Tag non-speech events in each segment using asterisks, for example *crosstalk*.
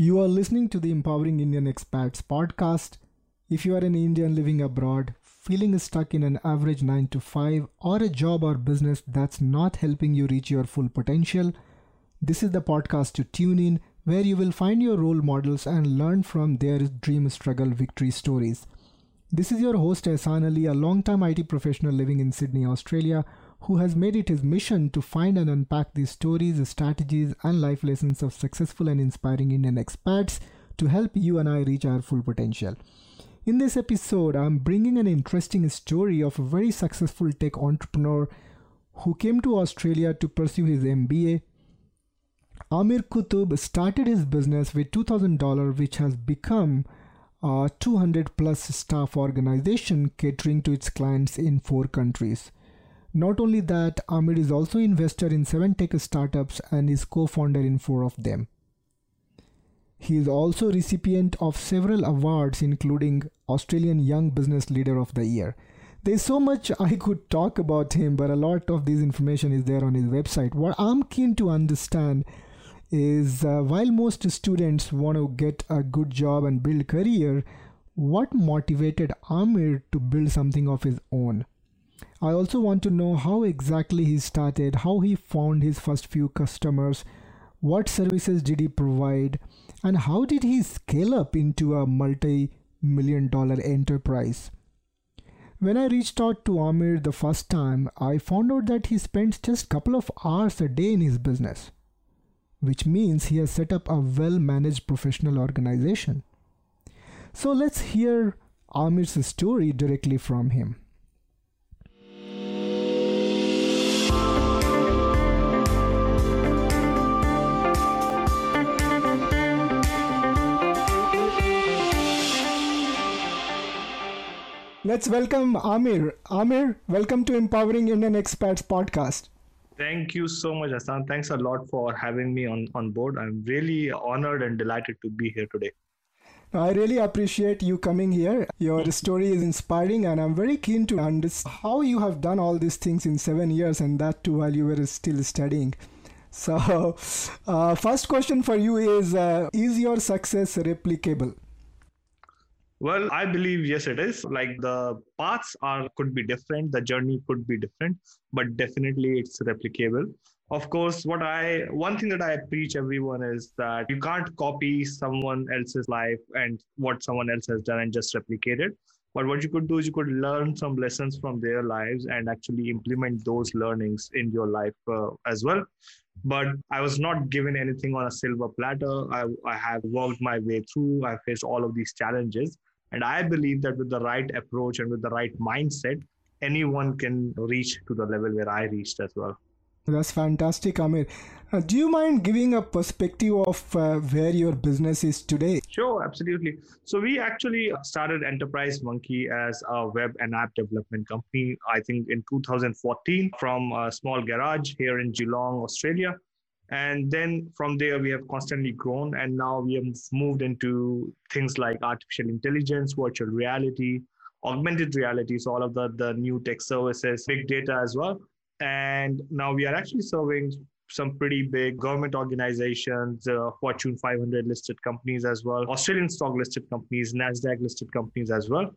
You are listening to the Empowering Indian Expats podcast. If you are an Indian living abroad, feeling stuck in an average 9 to 5, or a job or business that's not helping you reach your full potential, this is the podcast to tune in where you will find your role models and learn from their dream struggle victory stories. This is your host Ehsan Ali, a long-time IT professional living in Sydney, Australia, who has made it his mission to find and unpack these stories, strategies, and life lessons of successful and inspiring Indian expats to help you and I reach our full potential. In this episode, I'm bringing an interesting story of a very successful tech entrepreneur who came to Australia to pursue his MBA. Amir Qutub started his business with $2,000, which has become a 200 plus staff organization catering to its clients in four countries. Not only that, Amir is also investor in seven tech startups and is co-founder in four of them. He is also recipient of several awards including Australian Young Business Leader of the Year. There's so much *laughs* I could talk about him, but a lot of this information is there on his website. What I'm keen to understand is uh, while most students want to get a good job and build career, what motivated Amir to build something of his own? I also want to know how exactly he started, how he found his first few customers, what services did he provide, and how did he scale up into a multi million dollar enterprise. When I reached out to Amir the first time, I found out that he spends just a couple of hours a day in his business, which means he has set up a well managed professional organization. So let's hear Amir's story directly from him. Let's welcome Amir. Amir, welcome to Empowering Indian Expats podcast. Thank you so much, Ehsan. Thanks a lot for having me on, on board. I'm really honored and delighted to be here today. I really appreciate you coming here. Your story is inspiring, and I'm very keen to understand how you have done all these things in seven years, and that too while you were still studying. So, *laughs* uh, first question for you is uh, Is your success replicable? Well, I believe yes, it is. Like the paths are could be different, the journey could be different, but definitely it's replicable. Of course, what I one thing that I preach everyone is that you can't copy someone else's life and what someone else has done and just replicate it. But what you could do is you could learn some lessons from their lives and actually implement those learnings in your life uh, as well. But I was not given anything on a silver platter. I, I have worked my way through. I faced all of these challenges and I believe that with the right approach and with the right mindset, anyone can reach to the level where I reached as well. That's fantastic, Amir. Uh, do you mind giving a perspective of uh, where your business is today? Sure, absolutely. So, we actually started Enterprise Monkey as a web and app development company, I think in 2014, from a small garage here in Geelong, Australia. And then from there, we have constantly grown. And now we have moved into things like artificial intelligence, virtual reality, augmented reality. So, all of the, the new tech services, big data as well. And now we are actually serving some pretty big government organizations, uh, Fortune 500 listed companies as well, Australian stock listed companies, NASDAQ listed companies as well.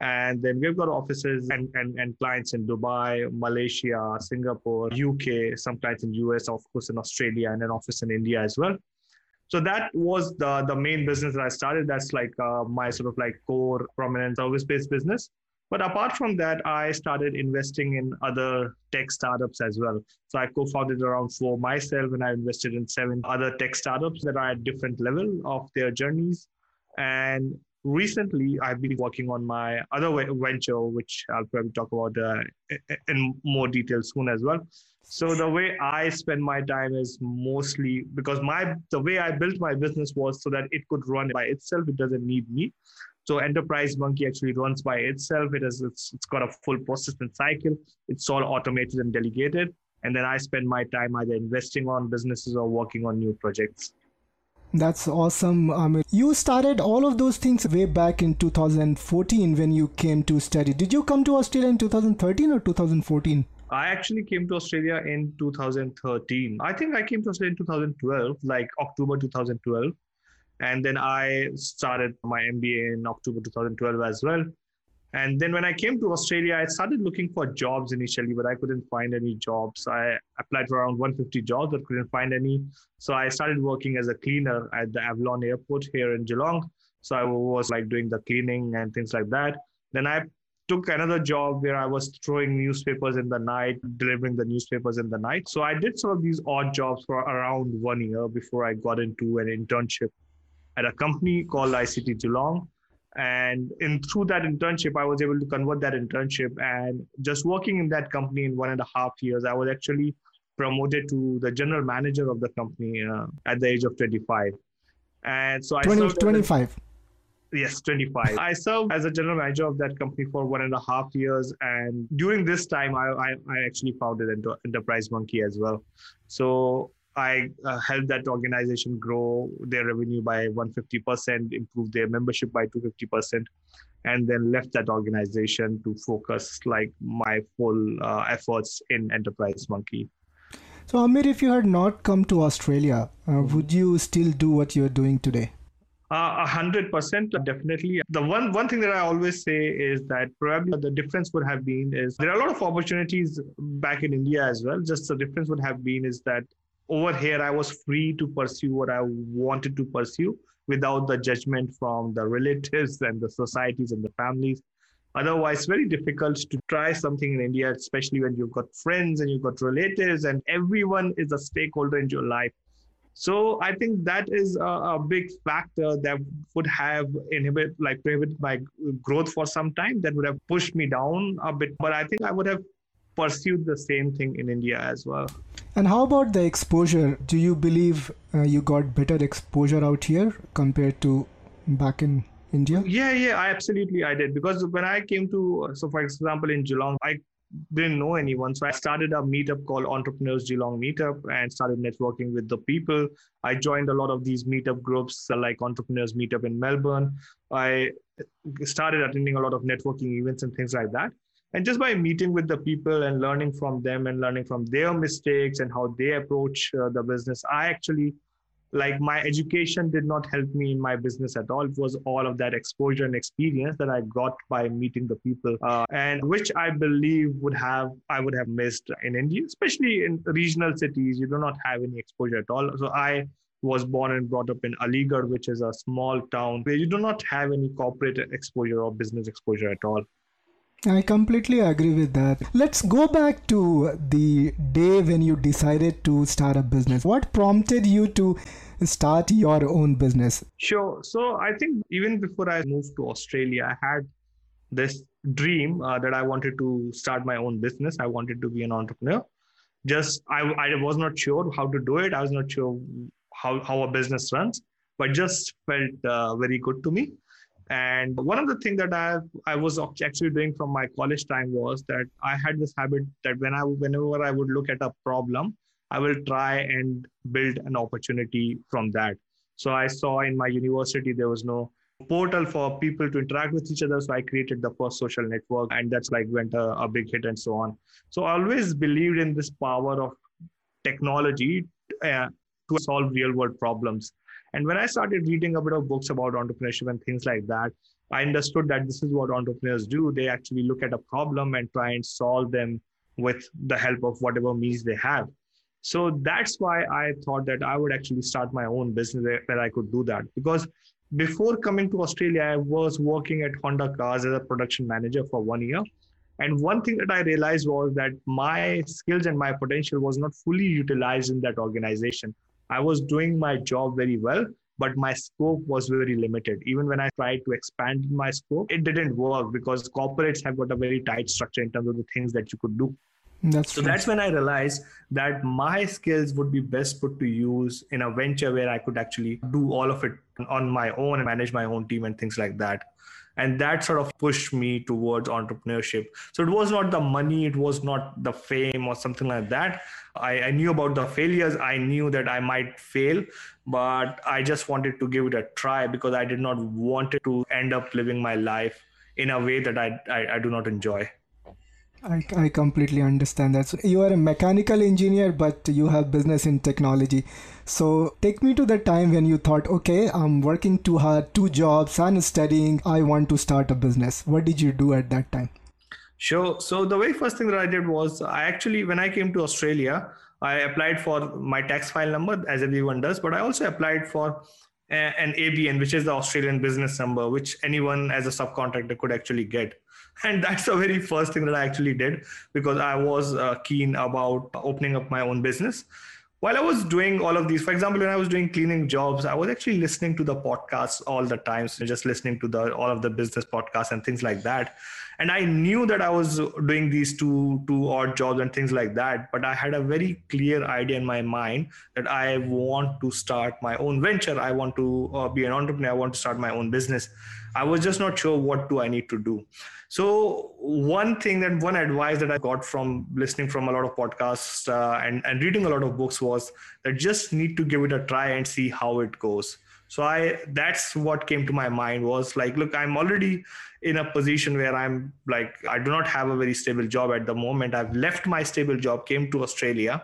And then we've got offices and, and, and clients in Dubai, Malaysia, Singapore, UK, some clients in US, of course, in Australia, and an office in India as well. So that was the, the main business that I started. That's like uh, my sort of like core prominent service based business. But apart from that, I started investing in other tech startups as well. So I co-founded around four myself, and I invested in seven other tech startups that are at different level of their journeys. And recently i've been working on my other venture which i'll probably talk about uh, in more detail soon as well. So the way i spend my time is mostly because my the way i built my business was so that it could run by itself. It doesn't need me. So enterprise monkey actually runs by itself. It has it's, it's got a full process and cycle. It's all automated and delegated. And then i spend my time either investing on businesses or working on new projects that's awesome. You started all of those things way back in 2014 when you came to study. Did you come to Australia in 2013 or 2014? I actually came to Australia in 2013. I think I came to Australia in 2012, like October 2012. And then I started my MBA in October 2012 as well. And then when I came to Australia, I started looking for jobs initially, but I couldn't find any jobs. I applied for around 150 jobs, but couldn't find any. So I started working as a cleaner at the Avalon Airport here in Geelong. So I was like doing the cleaning and things like that. Then I took another job where I was throwing newspapers in the night, delivering the newspapers in the night. So I did some of these odd jobs for around one year before I got into an internship at a company called ICT Geelong and in through that internship i was able to convert that internship. And just working in that company in one and a half years i was actually promoted to the general manager of the company uh, at the age of 25 and so 20, i 25 yes 25 i served as a general manager of that company for one and a half years. And during this time i, I, I actually founded enterprise monkey as well. So I uh, helped that organization grow their revenue by 150%, improve their membership by 250%, and then left that organization to focus like my full uh, efforts in Enterprise Monkey. So, Amir, if you had not come to Australia, uh, would you still do what you're doing today? Uh, a hundred percent, definitely. The one one thing that I always say is that probably the difference would have been is there are a lot of opportunities back in India as well. Just the difference would have been is that over here i was free to pursue what i wanted to pursue without the judgment from the relatives and the societies and the families. Otherwise very difficult to try something in india especially when you've got friends and you've got relatives and everyone is a stakeholder in your life. So i think that is a, a big factor that would have inhibit like prohibit my growth for some time that would have pushed me down a bit. But i think i would have pursued the same thing in india as well and how about the exposure? Do you believe uh, you got better exposure out here compared to back in India? Yeah, yeah, I absolutely I did because when I came to so for example in Geelong, I didn't know anyone. So I started a meetup called Entrepreneurs Geelong Meetup and started networking with the people. I joined a lot of these meetup groups like Entrepreneurs Meetup in Melbourne. I started attending a lot of networking events and things like that and just by meeting with the people and learning from them and learning from their mistakes and how they approach uh, the business i actually like my education did not help me in my business at all. It was all of that exposure and experience that i got by meeting the people uh, and which i believe would have i would have missed in india especially in regional cities. You do not have any exposure at all. So i was born and brought up in aligarh which is a small town where you do not have any corporate exposure or business exposure at all I completely agree with that. Let's go back to the day when you decided to start a business. What prompted you to start your own business? Sure. So I think even before I moved to Australia, I had this dream uh, that I wanted to start my own business. I wanted to be an entrepreneur. Just I, I was not sure how to do it. I was not sure how, how a business runs, but just felt uh, very good to me. And one of the things that I I was actually doing from my college time was that I had this habit that when I whenever I would look at a problem, I will try and build an opportunity from that. So I saw in my university there was no portal for people to interact with each other. So I created the first social network, and that's like went a, a big hit and so on. So I always believed in this power of technology uh, to solve real world problems. And when I started reading a bit of books about entrepreneurship and things like that, I understood that this is what entrepreneurs do. They actually look at a problem and try and solve them with the help of whatever means they have. So that's why I thought that I would actually start my own business where I could do that. Because before coming to Australia, I was working at Honda Cars as a production manager for one year. And one thing that I realized was that my skills and my potential was not fully utilized in that organization. I was doing my job very well, but my scope was very limited. Even when I tried to expand my scope, it didn't work because corporates have got a very tight structure in terms of the things that you could do. That's so true. that's when I realized that my skills would be best put to use in a venture where I could actually do all of it on my own and manage my own team and things like that and that sort of pushed me towards entrepreneurship so it was not the money it was not the fame or something like that I, I, knew about the failures i knew that i might fail but i just wanted to give it a try because i did not want it to end up living my life in a way that i, I, I do not enjoy I, I completely understand that. So you are a mechanical engineer, but you have business in technology. So take me to the time when you thought, okay, I'm working too hard, two jobs, and studying. I want to start a business. What did you do at that time? Sure. So the very first thing that I did was I actually, when I came to Australia, I applied for my tax file number as everyone does, but I also applied for an ABN, which is the Australian business number, which anyone as a subcontractor could actually get. *laughs* And that's the very first thing that I actually did because I was uh, keen about opening up my own business. While I was doing all of these, for example, when I was doing cleaning jobs, I was actually listening to the podcasts all the time. So just listening to the all of the business podcasts and things like that and i knew that i was doing these two two odd jobs and things like that but i had a very clear idea in my mind that i want to start my own venture. I want to uh, be an entrepreneur. I want to start my own business. I was just not sure what do i need to do. So one thing that one advice that i got from listening from a lot of podcasts uh, and, and reading a lot of books was that just need to give it a try and see how it goes so i that's what came to my mind was like look i'm already in a position where i'm like i do not have a very stable job at the moment i've left my stable job came to australia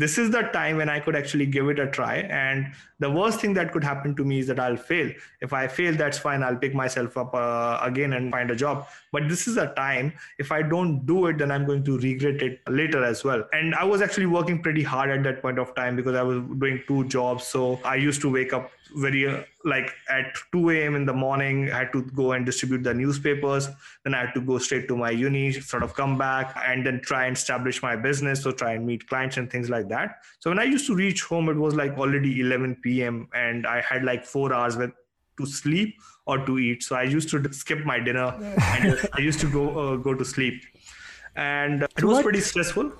this is the time when I could actually give it a try. And the worst thing that could happen to me is that I'll fail. If I fail, that's fine. I'll pick myself up uh, again and find a job. But this is a time, if I don't do it, then I'm going to regret it later as well. And I was actually working pretty hard at that point of time because I was doing two jobs. So I used to wake up very uh, like at 2 a.m. in the morning. I had to go and distribute the newspapers. Then I had to go straight to my uni, sort of come back and then try and establish my business. So try and meet clients and things like that. So when I used to reach home, it was like already 11 p.m. and I had like four hours with to sleep or to eat. So I used to *laughs* skip my dinner and I used to go uh, go to sleep, and it was pretty stressful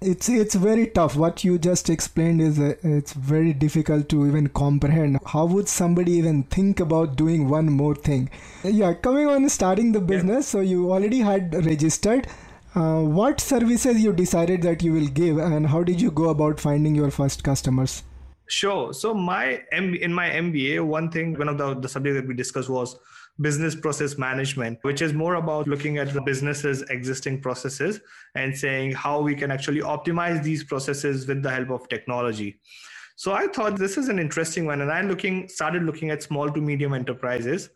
it's it's very tough. What you just explained is uh, it's very difficult to even comprehend. How would somebody even think about doing one more thing? Yeah coming on starting the business. Yeah. so you already had registered. Uh, what services you decided that you will give and how did you go about finding your first customers? Sure. So my in my mba one thing one of the, the subjects that we discussed was business process management, which is more about looking at the business's existing processes and saying how we can actually optimize these processes with the help of technology. So I thought this is an interesting one, and I looking started looking at small to medium enterprises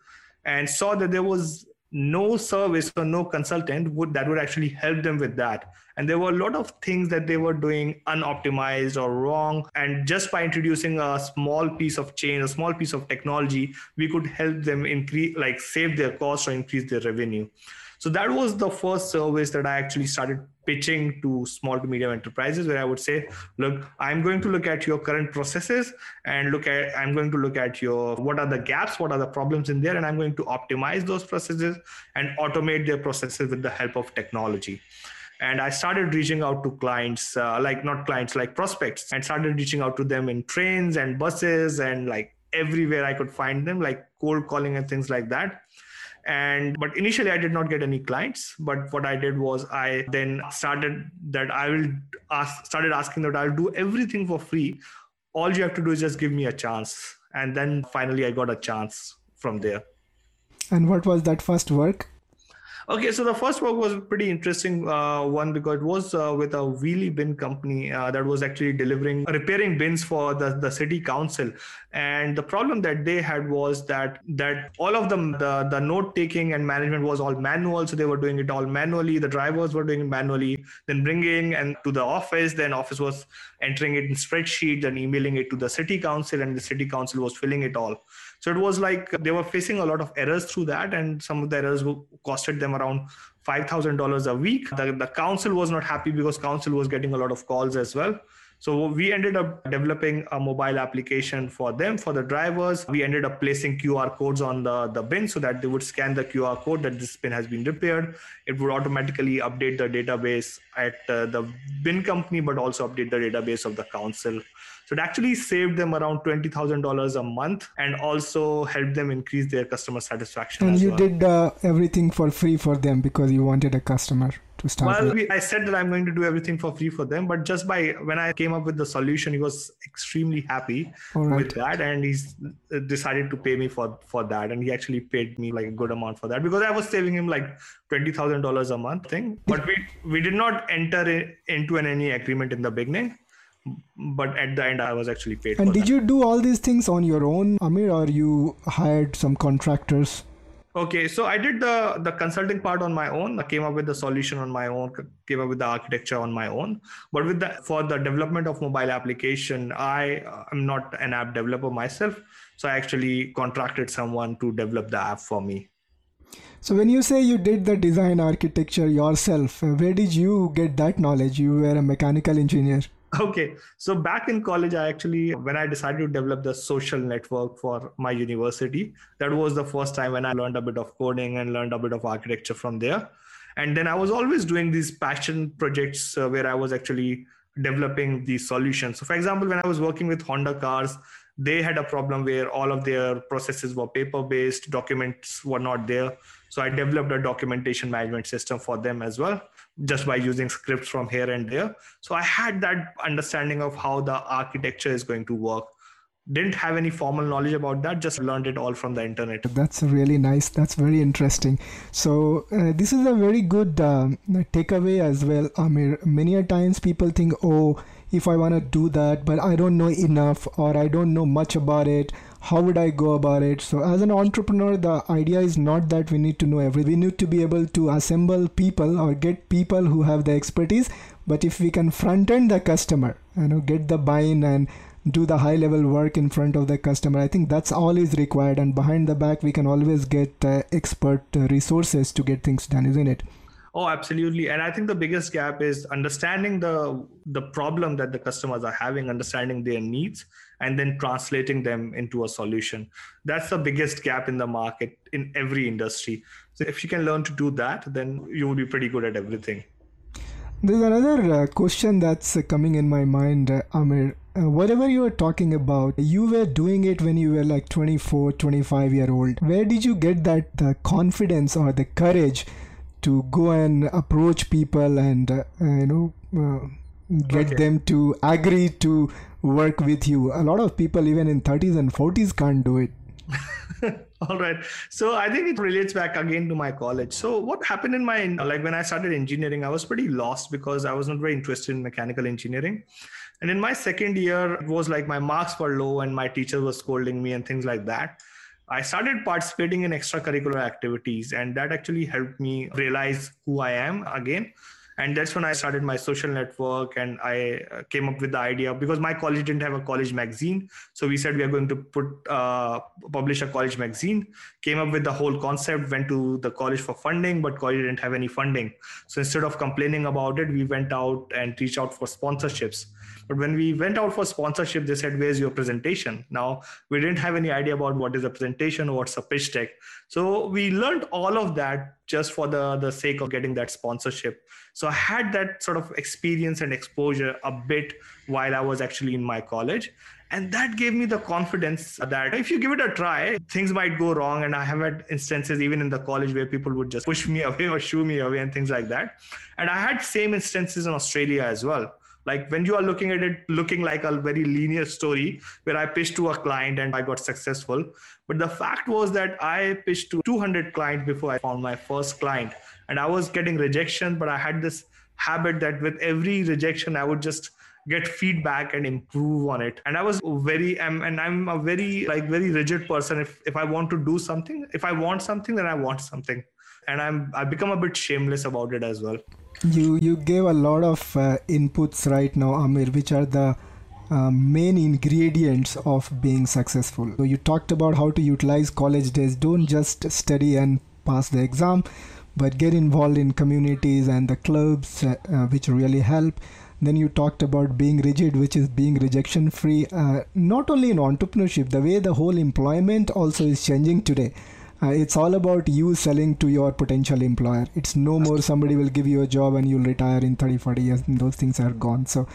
and saw that there was no service or no consultant would that would actually help them with that. And there were a lot of things that they were doing unoptimized or wrong. And just by introducing a small piece of change a small piece of technology we could help them increase like save their cost or increase their revenue. So that was the first service that I actually started pitching to small to medium enterprises, where I would say, look, I'm going to look at your current processes and look at, I'm going to look at your, what are the gaps, what are the problems in there, and I'm going to optimize those processes and automate their processes with the help of technology. And i started reaching out to clients uh, like not clients like prospects and started reaching out to them in trains and buses and like everywhere i could find them like cold calling and things like that and but initially i did not get any clients but what i did was i then started that i will ask started asking that i'll do everything for free. All you have to do is just give me a chance. And then finally i got a chance from there. And what was that first work Okay, so the first work was a pretty interesting uh, one because it was uh, with a wheelie bin company uh, that was actually delivering repairing bins for the, the city council. And the problem that they had was that that all of them the the note taking and management was all manual, so they were doing it all manually. The drivers were doing it manually, then bringing and to the office. Then office was entering it in spreadsheet and emailing it to the city council, and the city council was filling it all. So it was like they were facing a lot of errors through that, and some of the errors costed them around five thousand dollars a week. The, the council was not happy because council was getting a lot of calls as well. So we ended up developing a mobile application for them, for the drivers. We ended up placing QR codes on the, the bin so that they would scan the QR code that this bin has been repaired. It would automatically update the database at uh, the bin company, but also update the database of the council. So it actually saved them around $20,000 a month and also helped them increase their customer satisfaction. And you well. did uh, everything for free for them because you wanted a customer to start well we, i said that i'm going to do everything for free for them but just by when i came up with the solution he was extremely happy right. with that and he's uh, decided to pay me for for that and he actually paid me like a good amount for that because i was saving him like $20000 a month thing but we we did not enter into an, any agreement in the beginning but at the end i was actually paid And did that. you do all these things on your own, Amir, or you hired some contractors? Okay, so I did the the consulting part on my own. I came up with the solution on my own, came up with the architecture on my own. But with the for the development of mobile application, I am not an app developer myself, so I actually contracted someone to develop the app for me. So when you say you did the design architecture yourself, uh, where did you get that knowledge? You were a mechanical engineer. Okay, so back in college, I actually, when I decided to develop the social network for my university, that was the first time when I learned a bit of coding and learned a bit of architecture from there. And then I was always doing these passion projects uh, where I was actually developing these solutions. So, for example, when I was working with Honda cars, they had a problem where all of their processes were paper based, documents were not there. So I developed a documentation management system for them as well, just by using scripts from here and there. So I had that understanding of how the architecture is going to work. Didn't have any formal knowledge about that, just learned it all from the internet. That's really nice. That's very interesting. So uh, this is a very good um, takeaway as well, Amir. Many a times people think, oh, if I want to do that, but I don't know enough or I don't know much about it. How would I go about it? So as an entrepreneur, the idea is not that we need to know everything. We need to be able to assemble people or get people who have the expertise. But if we can front end the customer, you know, get the buy-in and do the high level work in front of the customer i think that's all is required and behind the back we can always get uh, expert uh, resources to get things done isn't it Oh, absolutely. And I think the biggest gap is understanding the the problem that the customers are having, understanding their needs, and then translating them into a solution. That's the biggest gap in the market in every industry. So if you can learn to do that, then you will be pretty good at everything. there's another uh, question that's uh, coming in my mind uh, amir uh, whatever you were talking about you were doing it when you were like 24 25 year old where did you get that the confidence or the courage to go and approach people and uh, you know uh, get Okay. them to agree to work with you a lot of people even in 30s and 40s can't do it *laughs* All right. So I think it relates back again to my college. So what happened in my like when I started engineering, I was pretty lost because I was not very interested in mechanical engineering. And in my second year, it was like my marks were low and my teacher was scolding me and things like that. I started participating in extracurricular activities, and that actually helped me realize who I am again. And that's when I started my social network, and I uh, came up with the idea because my college didn't have a college magazine, so we said we are going to put uh, publish a college magazine. Came up with the whole concept, went to the college for funding, but college didn't have any funding. So instead of complaining about it, we went out and reached out for sponsorships. But when we went out for sponsorship, they said, Where's your presentation? Now, we didn't have any idea about what is a presentation, what's a pitch deck. So we learned all of that just for the, the sake of getting that sponsorship. So I had that sort of experience and exposure a bit while I was actually in my college. And that gave me the confidence that if you give it a try, things might go wrong. And I have had instances even in the college where people would just push me *laughs* away or shoo me away and things like that. And I had same instances in Australia as well like when you are looking at it looking like a very linear story where i pitched to a client and i got successful. But the fact was that i pitched to 200 clients before i found my first client. And i was getting rejection but i had this habit that with every rejection i would just get feedback and improve on it. And i was very um, and i'm a very like very rigid person. If if i want to do something if i want something then i want something and i'm i become a bit shameless about it as well. You you gave a lot of uh, inputs right now amir which are the uh, main ingredients of being successful. So you talked about how to utilize college days. Don't just study and pass the exam but get involved in communities and the clubs uh, uh, which really help. Then you talked about being rigid which is being rejection free uh, not only in entrepreneurship the way the whole employment also is changing today uh, it's all about you selling to your potential employer it's no more somebody will give you a job and you'll retire in 30 40 years and those things are gone so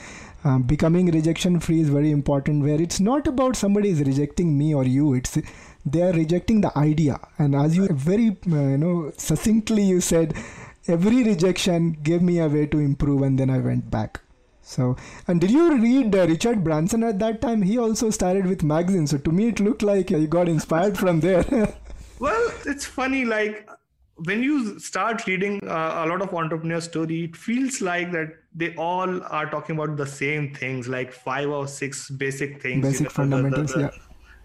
um, becoming rejection free is very important where it's not about somebody is rejecting me or you it's they are rejecting the idea and as you very uh, you know succinctly you said every rejection gave me a way to improve, and then I went back. So, and did you read uh, Richard Branson at that time? He also started with magazines. So to me, it looked like you got inspired from there. *laughs* well, it's funny. Like when you start reading uh, a lot of entrepreneur story, it feels like that they all are talking about the same things, like five or six basic things. Basic you know, fundamentals, the, the, the,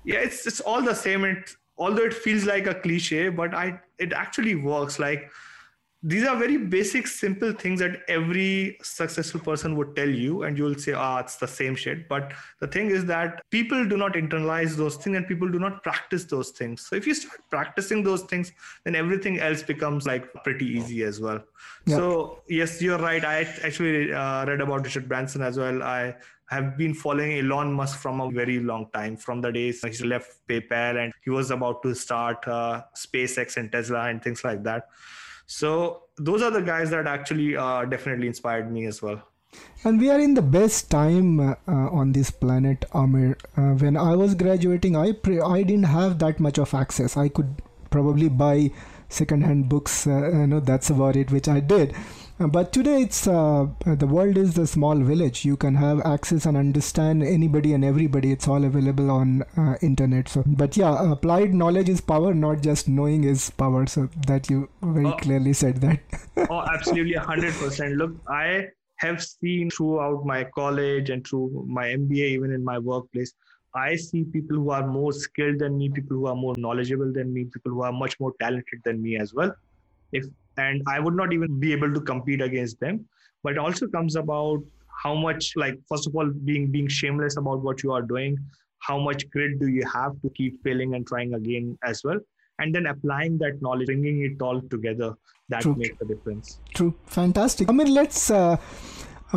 yeah. Yeah, it's it's all the same. It although it feels like a cliche, but I it actually works. Like these are very basic simple things that every successful person would tell you and you'll say ah oh, it's the same shit. But the thing is that people do not internalize those things and people do not practice those things. So if you start practicing those things then everything else becomes like pretty easy as well. Yeah. so yes you're right. I actually uh, read about richard branson as well. I have been following Elon Musk from a very long time, from the days he left PayPal and he was about to start uh, SpaceX and Tesla and things like that. So those are the guys that actually uh, definitely inspired me as well. And we are in the best time uh, uh, on this planet, Amir. Uh, when I was graduating, I pre- I didn't have that much of access. I could probably buy second-hand books. Uh, you know, that's about it, which I did. Uh, but today it's uh, the world is a small village. You can have access and understand anybody and everybody. It's all available on uh, internet. So but yeah applied knowledge is power not just knowing is power. So that you very oh, clearly said that. Oh absolutely 100% look i have seen throughout my college and through my mba even in my workplace I see people who are more skilled than me, people who are more knowledgeable than me, people who are much more talented than me as well. If and i would not even be able to compete against them but it also comes about how much like first of all being being shameless about what you are doing how much grit do you have to keep failing and trying again as well and then applying that knowledge bringing it all together that True. makes a difference True. Fantastic. I mean, let's uh, uh,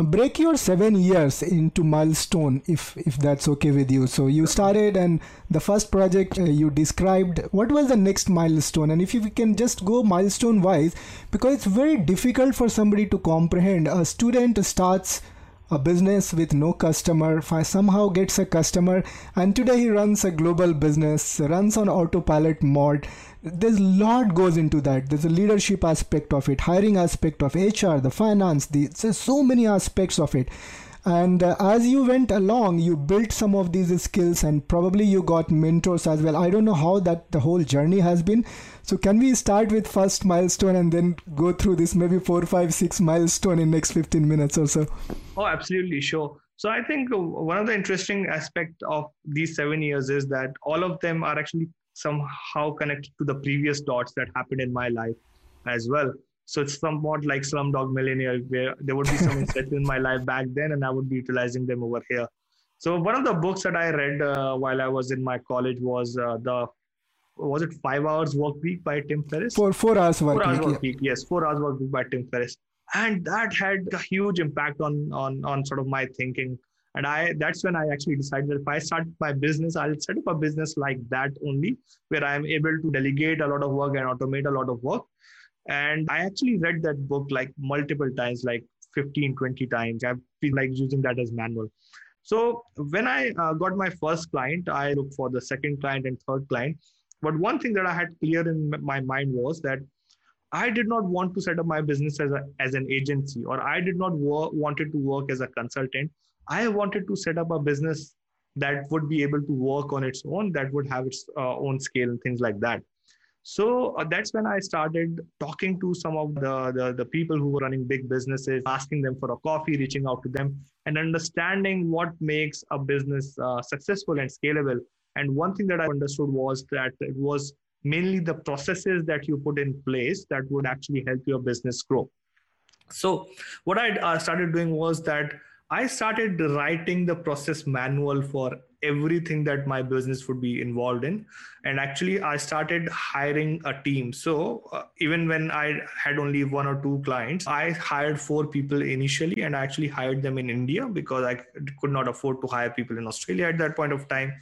break your seven years into milestone if if that's okay with you. So you started and the first project uh, you described what was the next milestone? And if you can just go milestone wise because it's very difficult for somebody to comprehend. A student starts a business with no customer somehow gets a customer and today he runs a global business runs on autopilot mode there's a lot goes into that. There's a leadership aspect of it hiring aspect of hr the finance the there's so many aspects of it. And uh, as you went along you built some of these skills and probably you got mentors as well. I don't know how that the whole journey has been. So can we start with first milestone and then go through this maybe four five six milestone in next 15 minutes or so? Oh absolutely sure. So i think one of the interesting aspect of these seven years is that all of them are actually somehow connected to the previous dots that happened in my life as well. So it's somewhat like Slumdog Millionaire, where there would be some *laughs* insights in my life back then, and I would be utilizing them over here. So one of the books that I read uh, while I was in my college was uh, the was it Five Hours Work Week by Tim Ferriss? Four four hours work, four hours week, work yeah. week. Yes, Four Hours Work Week by Tim Ferriss, and that had a huge impact on on on sort of my thinking and i that's when i actually decided that if i start my business i'll set up a business like that only where i'm able to delegate a lot of work and automate a lot of work. And i actually read that book like multiple times like 15 20 times. I've been like using that as manual. So when i uh, got my first client i looked for the second client and third client. But one thing that i had clear in my mind was that I did not want to set up my business as, a, as an agency, or I did not wo- wanted to work as a consultant. I wanted to set up a business that would be able to work on its own, that would have its uh, own scale and things like that. So uh, that's when I started talking to some of the, the, the people who were running big businesses, asking them for a coffee, reaching out to them, and understanding what makes a business uh, successful and scalable. And one thing that I understood was that it was mainly the processes that you put in place that would actually help your business grow. So what I uh, started doing was that I started writing the process manual for everything that my business would be involved in. And actually, I started hiring a team. So uh, even when I had only one or two clients, I hired four people initially and I actually hired them in India because I could not afford to hire people in Australia at that point of time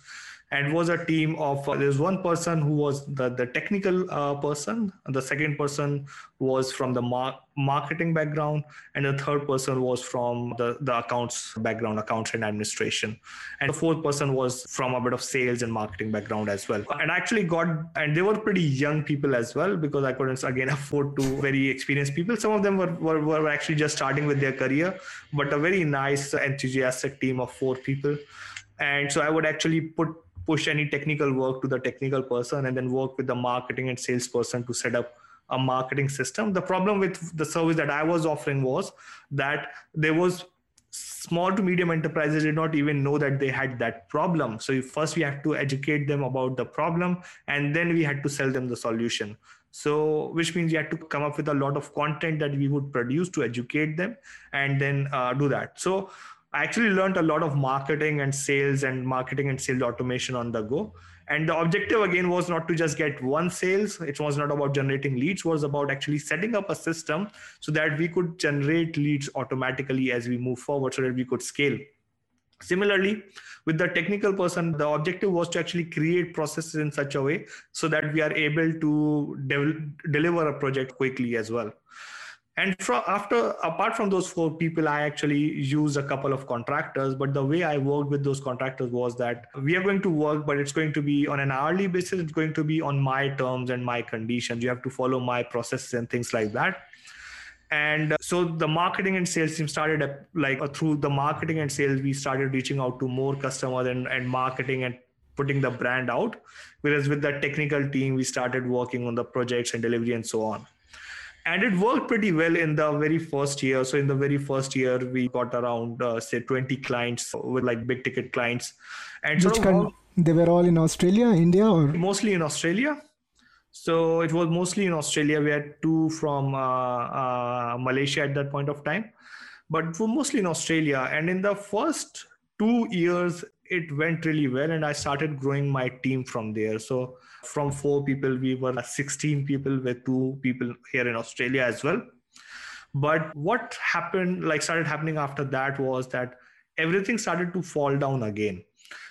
and was a team of uh, there's one person who was the, the technical uh, person the second person was from the mar- marketing background and the third person was from the, the accounts background accounts and administration. And the fourth person was from a bit of sales and marketing background as well. And I actually got and they were pretty young people as well because i couldn't again afford to very experienced people. Some of them were, were, were actually just starting with their career but a very nice enthusiastic team of four people. And so i would actually put push any technical work to the technical person and then work with the marketing and sales person to set up a marketing system. The problem with the service that i was offering was that there was small to medium enterprises did not even know that they had that problem. So first we have to educate them about the problem and then we had to sell them the solution. So which means you had to come up with a lot of content that we would produce to educate them and then uh, do that. So I actually learned a lot of marketing and sales and marketing and sales automation on the go. And the objective again was not to just get one sales. It was not about generating leads, it was about actually setting up a system so that we could generate leads automatically as we move forward so that we could scale. Similarly, with the technical person, the objective was to actually create processes in such a way so that we are able to de- deliver a project quickly as well and from after apart from those four people i actually used a couple of contractors. But the way i worked with those contractors was that we are going to work but it's going to be on an hourly basis. It's going to be on my terms and my conditions. You have to follow my processes and things like that. And so the marketing and sales team started like uh, through the marketing and sales we started reaching out to more customers and, and marketing and putting the brand out. Whereas with the technical team we started working on the projects and delivery and so on and it worked pretty well in the very first year. So in the very first year we got around uh, say 20 clients with like big ticket clients. And Which kind, they were all in australia india or? Mostly in australia. So it was mostly in australia. We had two from uh, uh, malaysia at that point of time. But for mostly in australia. And in the first two years it went really well and i started growing my team from there so from four people, we were 16 people with two people here in Australia as well. But what happened, like started happening after that was that everything started to fall down again.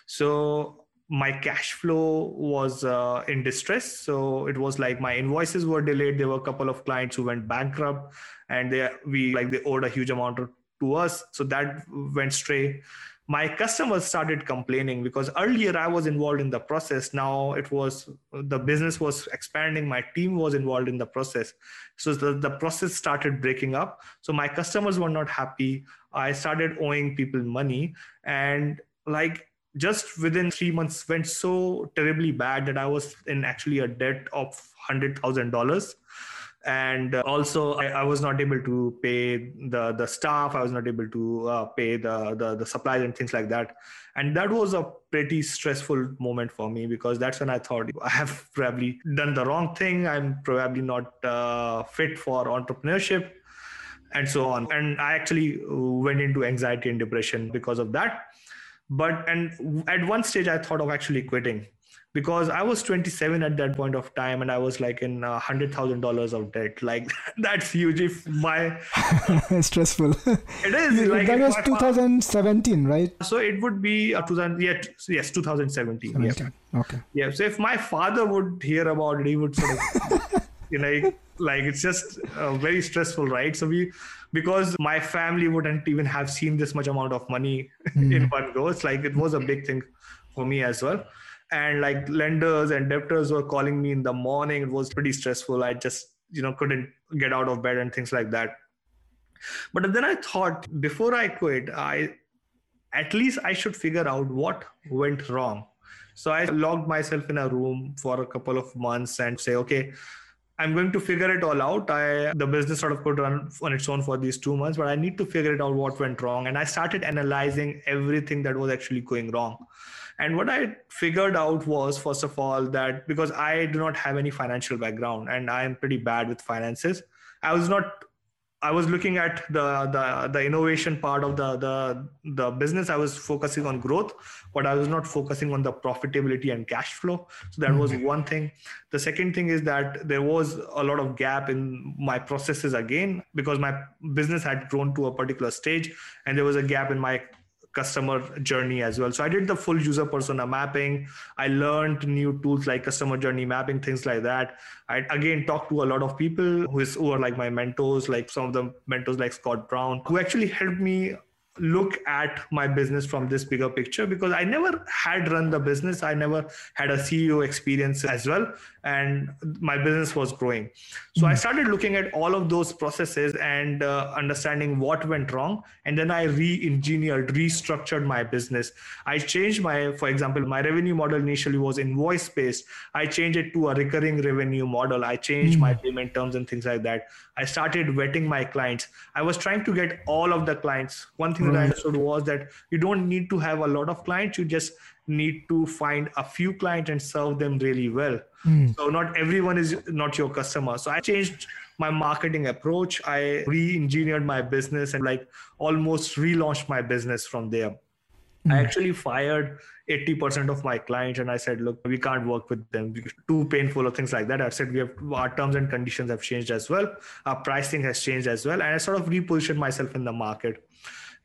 So my cash flow was uh, in distress. So it was like my invoices were delayed. There were a couple of clients who went bankrupt and they we like they owed a huge amount to us. So that went stray my customers started complaining because earlier I was involved in the process. Now it was the business was expanding, my team was involved in the process. So the, the process started breaking up. So my customers were not happy. I started owing people money. And like just within three months went so terribly bad that I was in actually a debt of hundred thousand dollars and uh, also I, I, was not able to pay the the staff. I was not able to uh, pay the, the the supplies and things like that. And that was a pretty stressful moment for me because that's when i thought i have probably done the wrong thing. I'm probably not uh, fit for entrepreneurship and so on. And i actually went into anxiety and depression because of that. But and at one stage i thought of actually quitting because I was 27 at that point of time and I was like in a hundred thousand dollars of debt. Like *laughs* that's huge. If my *laughs* stressful. It is. Like that was 2017, right? So it would be a 2000. Yeah, yes, 2017. 17. Yeah. Okay. Yeah. So if my father would hear about it, he would sort of, *laughs* you know, like it's just uh, very stressful, right? So we, because my family wouldn't even have seen this much amount of money mm. in one go. It's like it was a big thing for me as well and like lenders and debtors were calling me in the morning. It was pretty stressful. I just you know couldn't get out of bed and things like that. But then i thought before i quit i at least i should figure out what went wrong. So i locked myself in a room for a couple of months and say okay i'm going to figure it all out. I the business sort of could run on its own for these two months but i need to figure it out what went wrong. And i started analyzing everything that was actually going wrong and what I figured out was, first of all, that because I do not have any financial background and I am pretty bad with finances, I was not. I was looking at the the the innovation part of the the the business. I was focusing on growth, but I was not focusing on the profitability and cash flow. So that mm-hmm. was one thing. The second thing is that there was a lot of gap in my processes again because my business had grown to a particular stage, and there was a gap in my customer journey as well. So I did the full user persona mapping. I learned new tools like customer journey mapping, things like that. I again talked to a lot of people who, is, who are like my mentors, like some of the mentors like Scott Brown, who actually helped me look at my business from this bigger picture because I never had run the business. I never had a CEO experience as well. And my business was growing. So mm I hmm. started looking at all of those processes and uh, understanding what went wrong. And then I re engineered, restructured my business. I changed my, for example, my revenue model initially was invoice based. I changed it to a recurring revenue model. I changed mm my hmm. payment terms and things like that. I started vetting my clients. I was trying to get all of the clients. One thing that I understood was that you don't need to have a lot of clients. You just need to find a few clients and serve them really well. Mm. So not everyone is not your customer. So I changed my marketing approach. I re-engineered my business and like almost relaunched my business from there. Mm. I actually fired 80% of my clients and I said, look, we can't work with them. Too painful or things like that. I said, we have our terms and conditions have changed as well. Our pricing has changed as well. And I sort of repositioned myself in the market.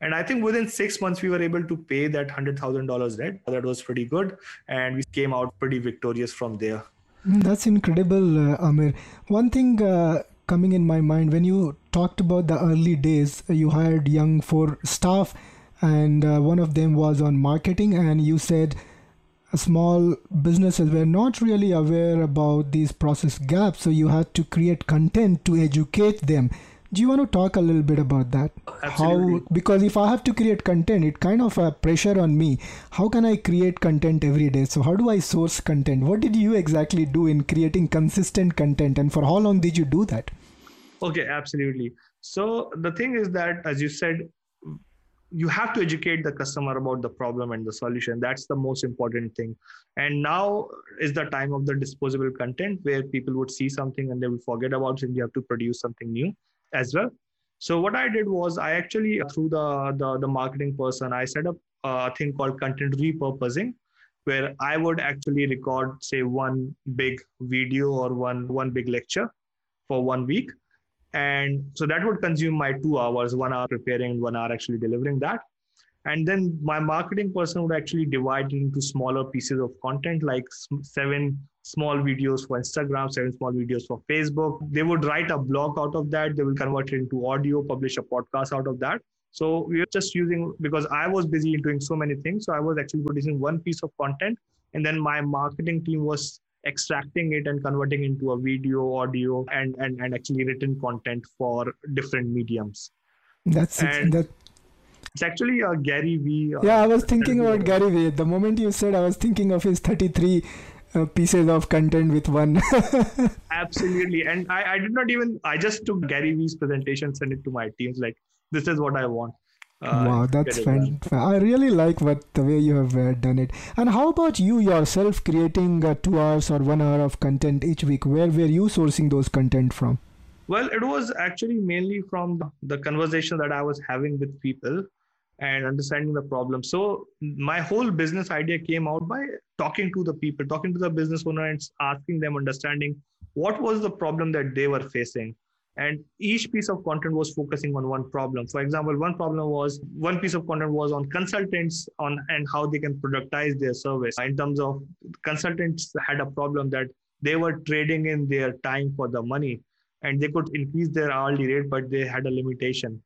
And I think within six months, we were able to pay that $100,000 debt. That was pretty good. And we came out pretty victorious from there. Mm, that's incredible, uh, Amir. One thing uh, coming in my mind when you talked about the early days, you hired young for staff, and uh, one of them was on marketing, and you said small businesses were not really aware about these process gaps, so you had to create content to educate them do you want to talk a little bit about that? Absolutely. how because if i have to create content it kind of a pressure on me. How can i create content every day? So how do i source content? What did you exactly do in creating consistent content and for how long did you do that? Okay absolutely. So the thing is that as you said you have to educate the customer about the problem and the solution. That's the most important thing. And now is the time of the disposable content where people would see something and they will forget about it and you have to produce something new as well. So what I did was I actually uh, through the the, the marketing person I set up uh, a thing called content repurposing, where I would actually record say one big video or one one big lecture for one week, and so that would consume my two hours, one hour preparing, one hour actually delivering that, and then my marketing person would actually divide it into smaller pieces of content like seven small videos for Instagram, seven small videos for Facebook. They would write a blog out of that. They will convert it into audio, publish a podcast out of that. So we were just using because I was busy doing so many things. So I was actually producing one piece of content, and then my marketing team was extracting it and converting into a video, audio, and and, and actually written content for different mediums. That's and that. It's actually a Gary Vee. Uh, yeah, I was thinking about Gary Vee. The moment you said, I was thinking of his 33 uh, pieces of content with one. *laughs* Absolutely. And I, I did not even, I just took Gary Vee's presentation, sent it to my teams like, this is what I want. Uh, wow, that's fantastic. I really like what the way you have uh, done it. And how about you yourself creating uh, two hours or one hour of content each week? Where were you sourcing those content from? Well, it was actually mainly from the conversation that I was having with people and understanding the problem. So my whole business idea came out by talking to the people, talking to the business owner and asking them, understanding what was the problem that they were facing. And each piece of content was focusing on one problem. For example, one problem was one piece of content was on consultants on and how they can productize their service. In terms of consultants had a problem that they were trading in their time for the money and they could increase their hourly rate, but they had a limitation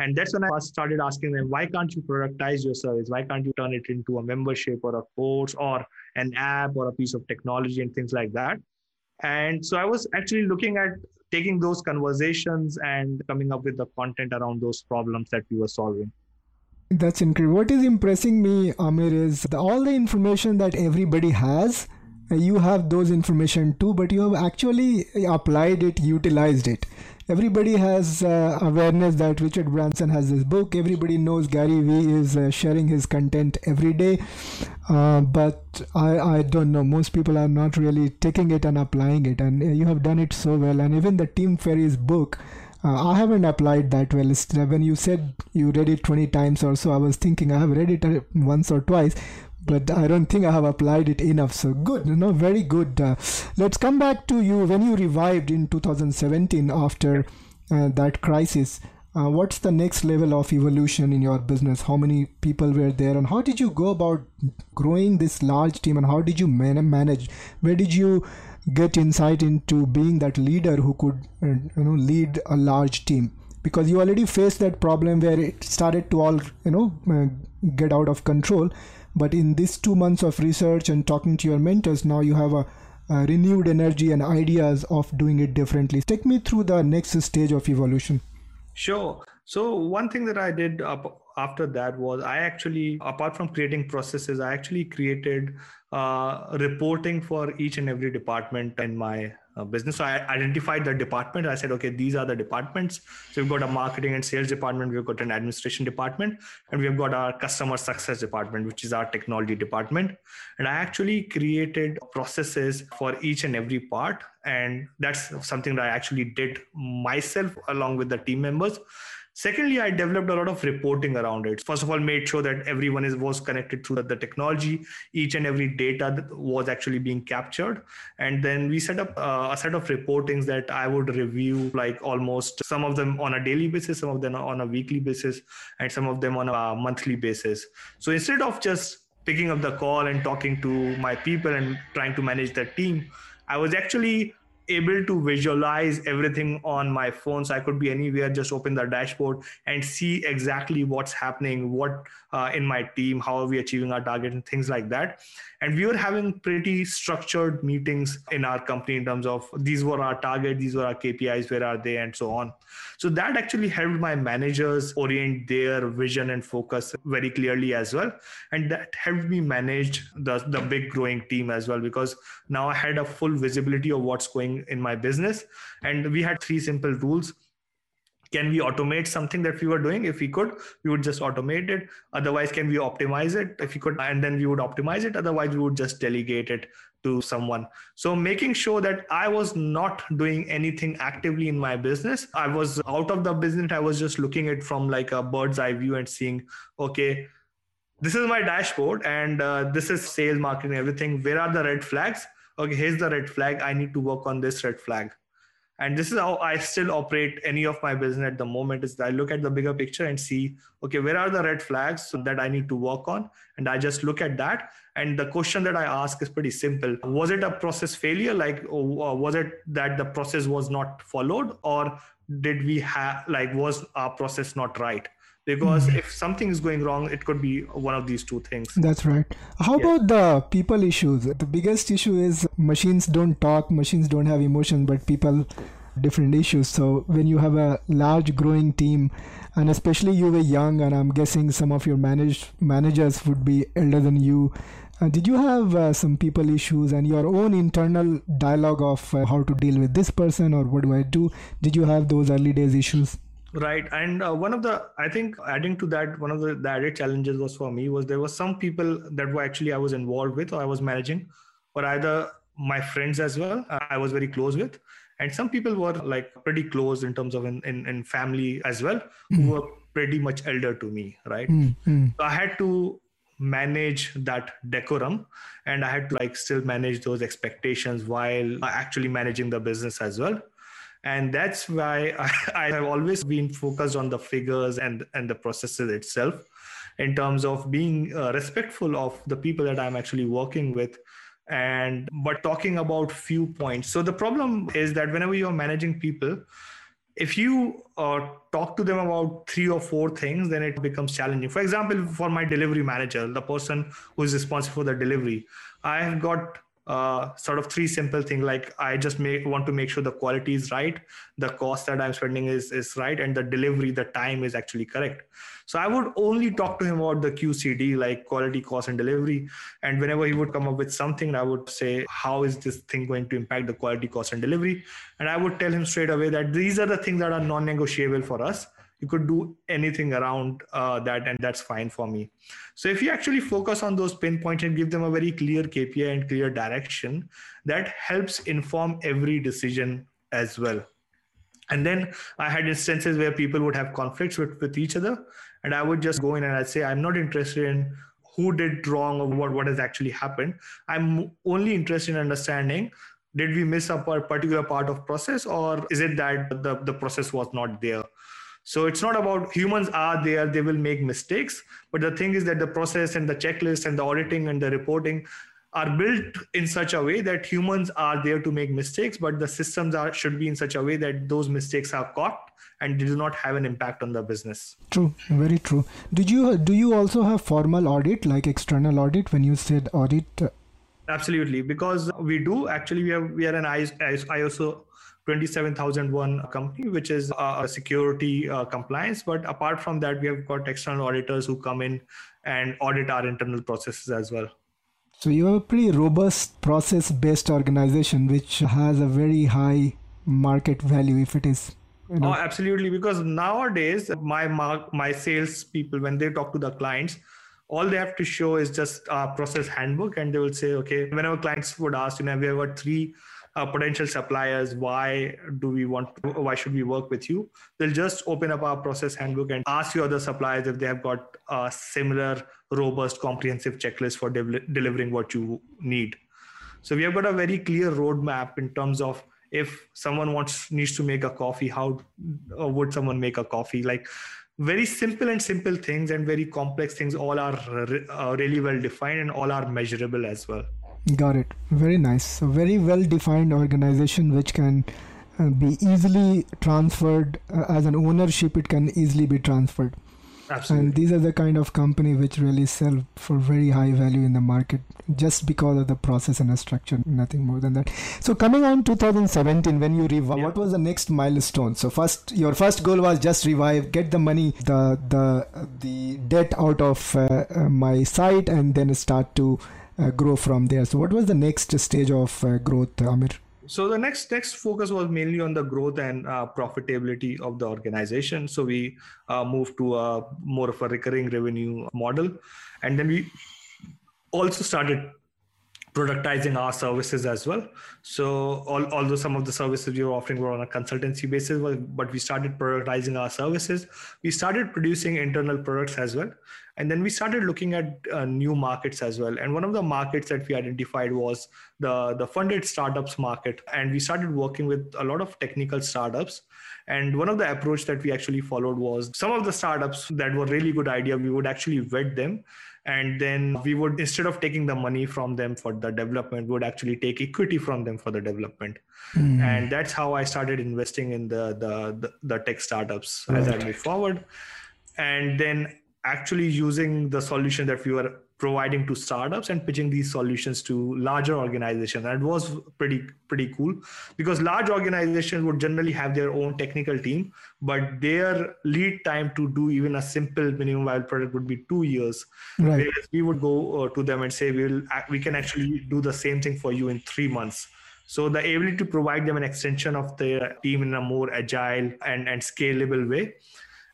and that's when I first started asking them, why can't you productize your service? Why can't you turn it into a membership or a course or an app or a piece of technology and things like that? And so I was actually looking at taking those conversations and coming up with the content around those problems that we were solving. That's incredible. What is impressing me, Amir, is the, all the information that everybody has. You have those information too, but you have actually applied it, utilized it everybody has uh, awareness that Richard Branson has this book. Everybody knows Gary Vee is uh, sharing his content every day. Uh, but I, I don't know. Most people are not really taking it and applying it. And uh, you have done it so well. And even the Tim Ferriss book, uh, I haven't applied that well. When you said you read it 20 times or so, I was thinking I have read it uh, once or twice but I don't think I have applied it enough. So good, no, very good. Uh, let's come back to you when you revived in 2017 after uh, that crisis. uh, what's the next level of evolution in your business how many people were there and how did you go about growing this large team and how did you man- manage where did you get insight into being that leader who could uh, you know lead a large team because you already faced that problem where it started to all you know uh, get out of control but in these two months of research and talking to your mentors now you have a, a renewed energy and ideas of doing it differently. Take me through the next stage of evolution. Sure. So one thing that i did after that was i actually apart from creating processes i actually created uh, reporting for each and every department in my uh, business. So I identified the department. I said, okay, these are the departments. So we've got a marketing and sales department, we've got an administration department, and we've got our customer success department, which is our technology department. And I actually created processes for each and every part. And that's something that I actually did myself along with the team members. Secondly, I developed a lot of reporting around it. First of all, made sure that everyone is was connected through the technology. Each and every data was actually being captured, and then we set up uh, a set of reportings that I would review, like almost some of them on a daily basis, some of them on a weekly basis, and some of them on a monthly basis. So instead of just picking up the call and talking to my people and trying to manage the team, I was actually able to visualize everything on my phone. So i could be anywhere just open the dashboard and see exactly what's happening what uh, in my team how are we achieving our target and things like that. And we were having pretty structured meetings in our company in terms of these were our target these were our kpis where are they and so on. So that actually helped my managers orient their vision and focus very clearly as well. And that helped me manage the, the big growing team as well because now i had a full visibility of what's going in my business. And we had three simple rules can we automate something that we were doing? If we could we would just automate it. Otherwise can we optimize it? If we could and then we would optimize it. Otherwise we would just delegate it to someone. So making sure that i was not doing anything actively in my business. I was out of the business. I was just looking at from like a bird's eye view and seeing okay this is my dashboard and uh, this is sales marketing everything. Where are the red flags okay here's the red flag. I need to work on this red flag. And this is how i still operate any of my business at the moment is i look at the bigger picture and see okay where are the red flags that i need to work on? And i just look at that. And the question that i ask is pretty simple. Was it a process failure? Like oh, uh, was it that the process was not followed? Or did we have like was our process not right because mm-hmm. if something is going wrong it could be one of these two things. That's right. How yeah. about the people issues? The biggest issue is machines don't talk machines don't have emotion but people different issues. So when you have a large growing team and especially you were young and i'm guessing some of your managed managers would be elder than you uh, did you have uh, some people issues and your own internal dialogue of uh, how to deal with this person or what do i do? Did you have those early days issues right and uh, one of the i think adding to that one of the, the added challenges was for me was there was some people that were actually i was involved with or i was managing or either my friends as well i was very close with and some people were like pretty close in terms of in, in, in family as well mm. who hmm. were pretty much elder to me right mm. so i had to manage that decorum and i had to like still manage those expectations while actually managing the business as well and that's why I, *laughs* I, have always been focused on the figures and and the processes itself in terms of being uh, respectful of the people that i'm actually working with and but talking about few points. So the problem is that whenever you're managing people if you uh, talk to them about three or four things then it becomes challenging. For example for my delivery manager the person who is responsible for the delivery i have got uh, sort of three simple things like i just make, want to make sure the quality is right the cost that i'm spending is, is right and the delivery the time is actually correct. So i would only talk to him about the qcd like quality cost and delivery. And whenever he would come up with something i would say how is this thing going to impact the quality cost and delivery? And i would tell him straight away that these are the things that are non-negotiable for us you could do anything around uh, that and that's fine for me. So if you actually focus on those pinpoints and give them a very clear kpi and clear direction that helps inform every decision as well. And then i had instances where people would have conflicts with, with each other and i would just go in and i'd say i'm not interested in who did wrong or what, what has actually happened. I'm only interested in understanding did we miss a particular part of process or is it that the, the process was not there so it's not about humans are there, they will make mistakes. But the thing is that the process and the checklist and the auditing and the reporting are built in such a way that humans are there to make mistakes, but the systems are should be in such a way that those mistakes are caught and do not have an impact on the business. True, very true. Did you do you also have formal audit like external audit when you said audit? Absolutely, because we do actually we have we are an ISO 27001 company, which is a security uh, compliance. But apart from that, we have got external auditors who come in and audit our internal processes as well. So you have a pretty robust process-based organization, which has a very high market value if it is you know. oh absolutely because nowadays my my sales people when they talk to the clients all they have to show is just a process handbook and they will say okay whenever clients would ask you know we have got three uh, potential suppliers why do we want to, why should we work with you? They'll just open up our process handbook and ask your other suppliers if they have got a similar robust comprehensive checklist for de- delivering what you need. So we have got a very clear roadmap in terms of if someone wants needs to make a coffee how uh, would someone make a coffee? Like very simple and simple things and very complex things all are uh, really well defined and all are measurable as well Got it. Very nice. So very well defined organization which can uh, be easily transferred uh, as an ownership. It can easily be transferred. Absolutely. And these are the kind of company which really sell for very high value in the market just because of the process and the structure, nothing more than that. So coming on 2017, when you revive, yeah. what was the next milestone? So first, your first goal was just revive, get the money, the the the debt out of uh, uh my site, and then start to grow from there. So, what was the next stage of uh, growth, Amir? So the next next focus was mainly on the growth and uh, profitability of the organization. So we uh, moved to a more of a recurring revenue model, and then we also started productizing our services as well. So all, although some of the services we were offering were on a consultancy basis, but we started productizing our services. We started producing internal products as well. And then we started looking at uh, new markets as well. And one of the markets that we identified was the, the funded startups market. And we started working with a lot of technical startups. And one of the approach that we actually followed was some of the startups that were really good idea, we would actually vet them and then we would instead of taking the money from them for the development would actually take equity from them for the development mm. and that's how i started investing in the the the, the tech startups right. as i move forward and then actually using the solution that we were providing to startups and pitching these solutions to larger organizations. And it was pretty pretty cool because large organizations would generally have their own technical team but their lead time to do even a simple minimum viable product would be two years. Right. Whereas we would go uh, to them and say we'll we can actually do the same thing for you in three months. So the ability to provide them an extension of their team in a more agile and, and scalable way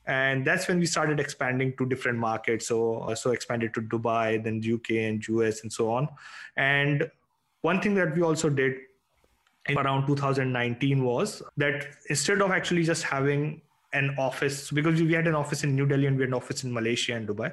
and that's when we started expanding to different markets. So uh, so expanded to dubai then uk and us and so on. And one thing that we also did in around 2019 was that instead of actually just having an office because we had an office in new delhi and we had an office in malaysia and dubai.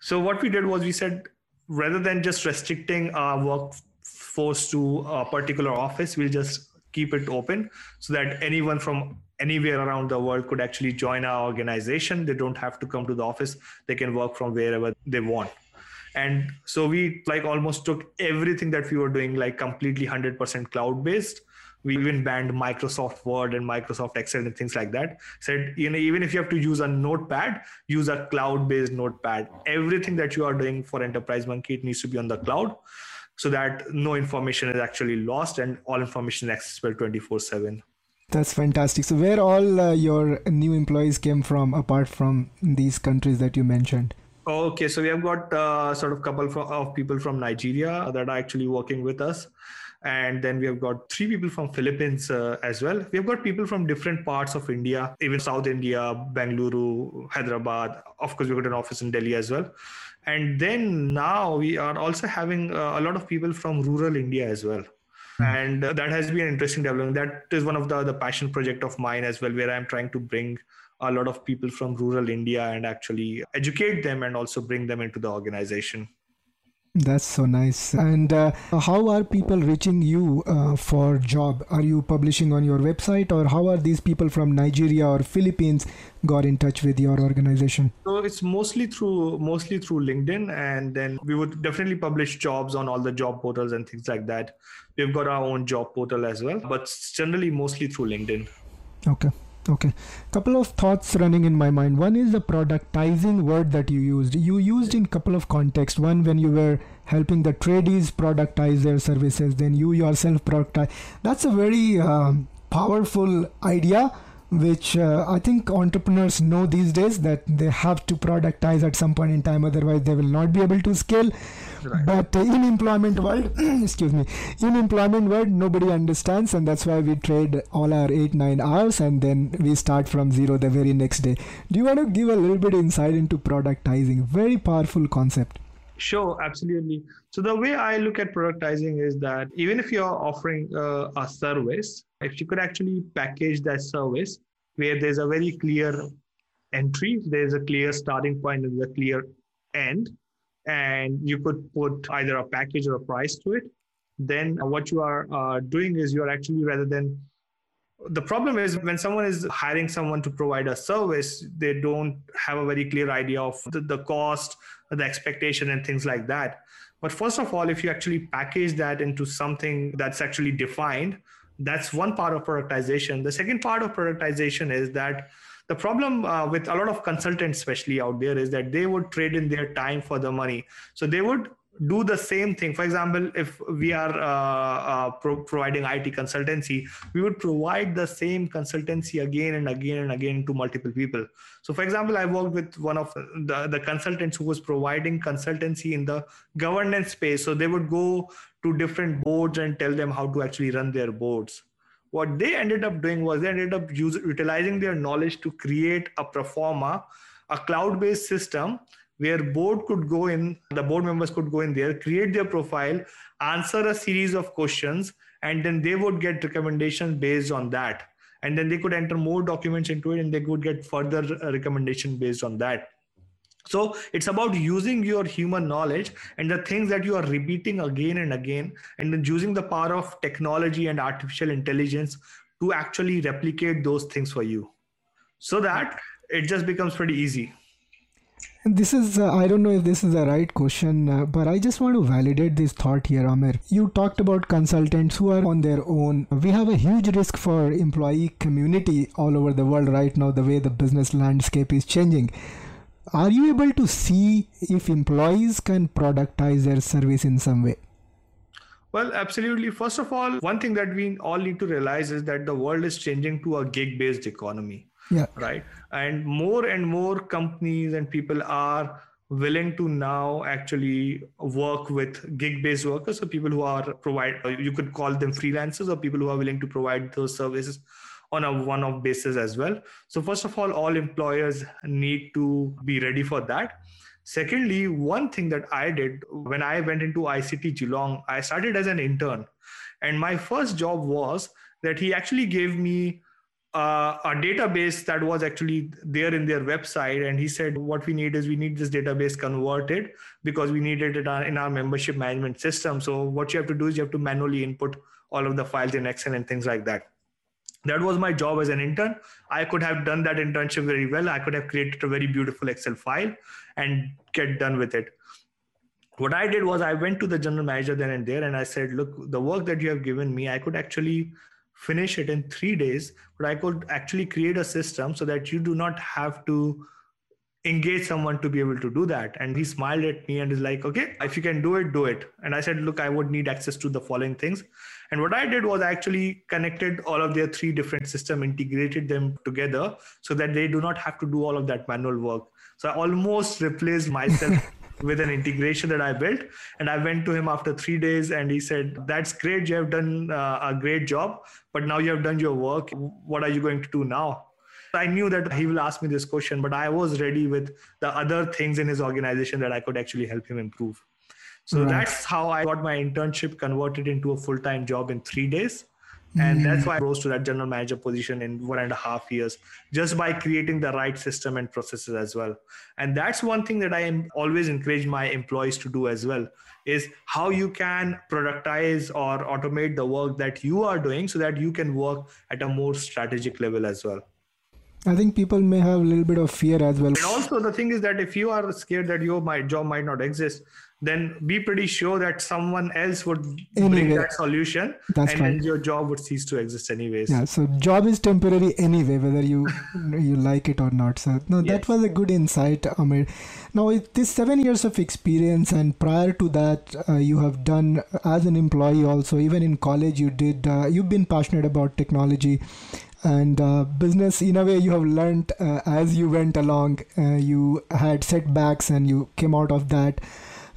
So what we did was we said rather than just restricting our workforce to a particular office we'll just keep it open so that anyone from anywhere around the world could actually join our organization. They don't have to come to the office. They can work from wherever they want. And so we like almost took everything that we were doing like completely 100% cloud based. We even banned Microsoft Word and Microsoft Excel and things like that. Said, you know, even if you have to use a notepad, use a cloud based notepad. Everything that you are doing for Enterprise Monkey, it needs to be on the cloud so that no information is actually lost and all information is accessible 24 7 that's fantastic. So, where all uh, your new employees came from, apart from these countries that you mentioned? Okay, so we have got uh, sort of couple of people from Nigeria that are actually working with us, and then we have got three people from Philippines uh, as well. We have got people from different parts of India, even South India, Bangalore, Hyderabad. Of course, we got an office in Delhi as well, and then now we are also having uh, a lot of people from rural India as well. Hmm. and that has been an interesting development that is one of the the passion project of mine as well where i'm trying to bring a lot of people from rural india and actually educate them and also bring them into the organization That's so nice. And uh, how are people reaching you uh, for job? Are you publishing on your website, or how are these people from Nigeria or Philippines got in touch with your organization? So it's mostly through mostly through LinkedIn, and then we would definitely publish jobs on all the job portals and things like that. We've got our own job portal as well, but generally mostly through LinkedIn. Okay. Okay. Couple of thoughts running in my mind. One is the productizing word that you used. You used in couple of contexts. One when you were helping the tradies productize their services, then you yourself productize. That's a very um, powerful idea which uh, I think entrepreneurs know these days that they have to productize at some point in time, otherwise they will not be able to scale. Right. But in employment world, *clears throat* excuse me, in employment world, nobody understands, and that's why we trade all our eight nine hours, and then we start from zero the very next day. Do you want to give a little bit insight into productizing? Very powerful concept. Sure, absolutely. So the way I look at productizing is that even if you're offering uh, a service, if you could actually package that service where there's a very clear entry, there's a clear starting point and a clear end, and you could put either a package or a price to it, then what you are uh, doing is you're actually rather than the problem is when someone is hiring someone to provide a service they don't have a very clear idea of the, the cost the expectation and things like that. But first of all if you actually package that into something that's actually defined that's one part of productization. The second part of productization is that the problem uh, with a lot of consultants especially out there is that they would trade in their time for the money so they would do the same thing. For example, if we are uh, uh, pro- providing IT consultancy, we would provide the same consultancy again and again and again to multiple people. So, for example, I worked with one of the, the consultants who was providing consultancy in the governance space. So, they would go to different boards and tell them how to actually run their boards. What they ended up doing was they ended up utilizing their knowledge to create a proforma, a cloud based system where board could go in the board members could go in there create their profile answer a series of questions and then they would get recommendations based on that. And then they could enter more documents into it and they could get further uh, recommendation based on that so it's about using your human knowledge and the things that you are repeating again and again and then using the power of technology and artificial intelligence to actually replicate those things for you so that it just becomes pretty easy this is, uh, I don't know if this is the right question, uh, but I just want to validate this thought here, Amir. You talked about consultants who are on their own. We have a huge risk for employee community all over the world right now, the way the business landscape is changing. Are you able to see if employees can productize their service in some way? Well, absolutely. First of all, one thing that we all need to realize is that the world is changing to a gig based economy yeah right and more and more companies and people are willing to now actually work with gig based workers so people who are provide you could call them freelancers or people who are willing to provide those services on a one off basis as well. So first of all all employers need to be ready for that. Secondly one thing that i did when i went into ict geelong i started as an intern. And my first job was that he actually gave me uh, a database that was actually there in their website. And he said what we need is we need this database converted because we needed it in our membership management system. So what you have to do is you have to manually input all of the files in excel and things like that that was my job as an intern i could have done that internship very well i could have created a very beautiful excel file and get done with it what i did was i went to the general manager then and there and i said look the work that you have given me i could actually finish it in three days, but I could actually create a system so that you do not have to engage someone to be able to do that. And he smiled at me and is like, okay, if you can do it, do it. And I said, look, I would need access to the following things. And what I did was I actually connected all of their three different system, integrated them together so that they do not have to do all of that manual work. So I almost replaced myself *laughs* with an integration that I built. And I went to him after three days and he said, That's great. You have done uh, a great job, but now you have done your work. What are you going to do now? I knew that he will ask me this question, but I was ready with the other things in his organization that I could actually help him improve. So right. that's how I got my internship converted into a full time job in three days. and hmm. that's why i rose to that general manager position in one and a half years just by creating the right system and processes as well and that's one thing that i am always encourage my employees to do as well is how you can productize or automate the work that you are doing so that you can work at a more strategic level as well I think people may have a little bit of fear as well. And also, the thing is that if you are scared that your my job might not exist, then be pretty sure that someone else would anyway, bring that solution that's and right. your job would cease to exist anyways. Yeah so job is temporary anyway whether you *laughs* you like it or not. So no yes. that was a good insight amir. Now with this seven years of experience and prior to that uh, you have done as an employee also even in college you did uh, you've been passionate about technology and uh, business. In a way you have learned uh, as you went along uh, you had setbacks and you came out of that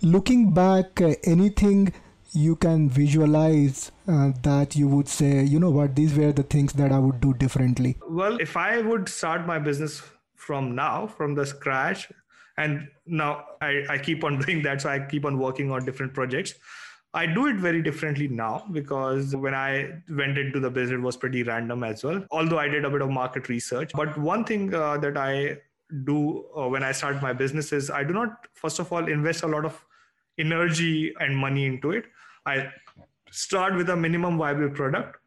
looking back, uh, anything you can visualize uh, that you would say, you know what, these were the things that I would do differently? Well, if I would start my business from now, from the scratch, and now I, I keep on *laughs* doing that, so I keep on working on different projects. I do it very differently now because when I went into the business, it was pretty random as well. Although I did a bit of market research. But one thing uh, that I do uh, when I start my business is I do not, first of all, invest a lot of energy and money into it. I start with a minimum viable product,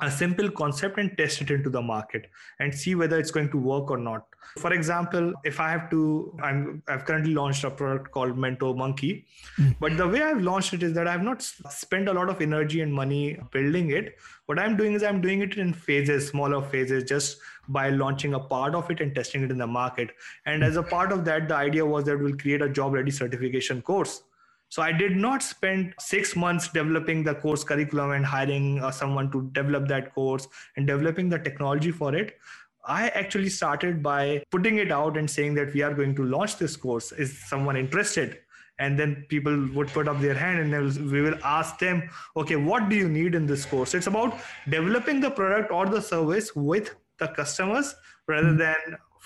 a simple concept, and test it into the market and see whether it's going to work or not. For example, if I have to, I'm, I've currently launched a product called Mentor Monkey, mm. but the way I've launched it is that I've not spent a lot of energy and money building it. What I'm doing is I'm doing it in phases, smaller phases, just by launching a part of it and testing it in the market. And as a part of that, the idea was that we'll create a job ready certification course. So I did not spend six months developing the course curriculum and hiring uh, someone to develop that course and developing the technology for it. I actually started by putting it out and saying that we are going to launch this course. Is someone interested? And then people would put up their hand and we will ask them, okay, what do you need in this course? It's about developing the product or the service with the customers rather hmm. than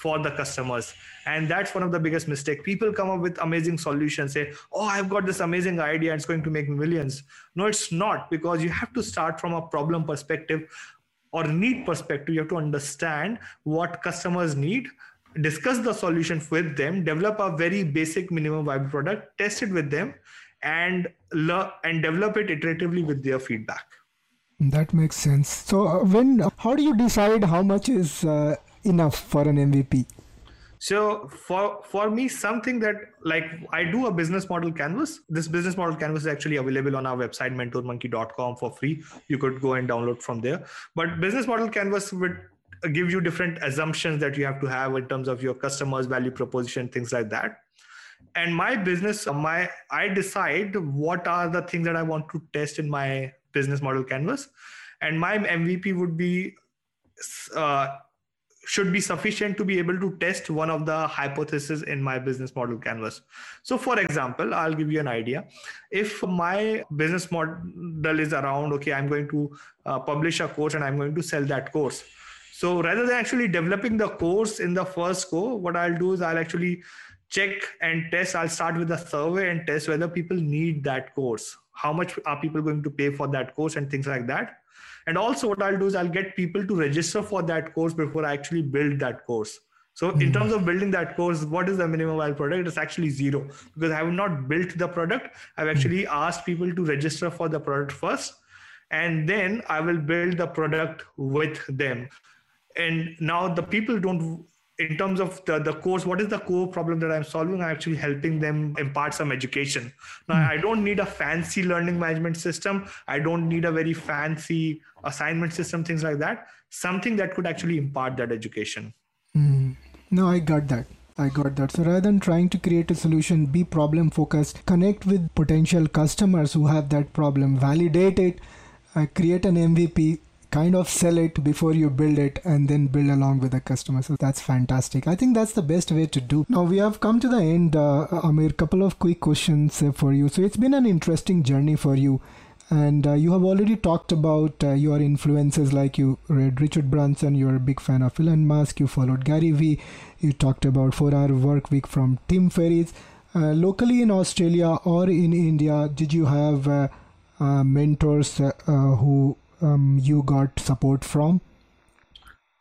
for the customers. And that's one of the biggest mistake. People come up with amazing solutions say oh i've got this amazing idea it's going to make millions. No it's not because you have to start from a problem perspective or need perspective. You have to understand what customers need discuss the solution with them develop a very basic minimum viable product test it with them and learn and develop it iteratively with their feedback. That makes sense. So uh, when how do you decide how much is uh, enough for an MVP? So for for me, something that like I do a business model canvas. This business model canvas is actually available on our website mentormonkey.com for free. You could go and download from there. But business model canvas would give you different assumptions that you have to have in terms of your customers, value proposition, things like that and my business my i decide what are the things that i want to test in my business model canvas and my mvp would be uh, should be sufficient to be able to test one of the hypotheses in my business model canvas. So for example i'll give you an idea. If my business model is around okay i'm going to uh, publish a course and i'm going to sell that course. So rather than actually developing the course in the first go what i'll do is i'll actually check and test. I'll start with a survey and test whether people need that course. How much are people going to pay for that course and things like that and also what i'll do is i'll get people to register for that course before i actually build that course. So in hmm. terms of building that course what is the minimum viable product? It's actually zero. Because i have not built the product. I've hmm. actually asked people to register for the product first. And then i will build the product with them. And now the people don't in terms of the, the course, what is the core problem that I'm solving? I'm actually helping them impart some education. Now, mm. I don't need a fancy learning management system. I don't need a very fancy assignment system, things like that. Something that could actually impart that education. Mm. No, I got that. I got that. So rather than trying to create a solution, be problem focused, connect with potential customers who have that problem, validate it, uh, create an MVP, kind of sell it before you build it and then build along with the customer. So that's fantastic. I think that's the best way to do. Now we have come to the end uh, amir. Couple of quick questions uh, for you. So it's been an interesting journey for you. And uh, you have already talked about uh, your influences like you read richard branson you're a big fan of elon musk you followed gary vee you talked about four hour work week from tim ferriss. Uh, locally in australia or in india did you have uh, mentors who um, you got support from?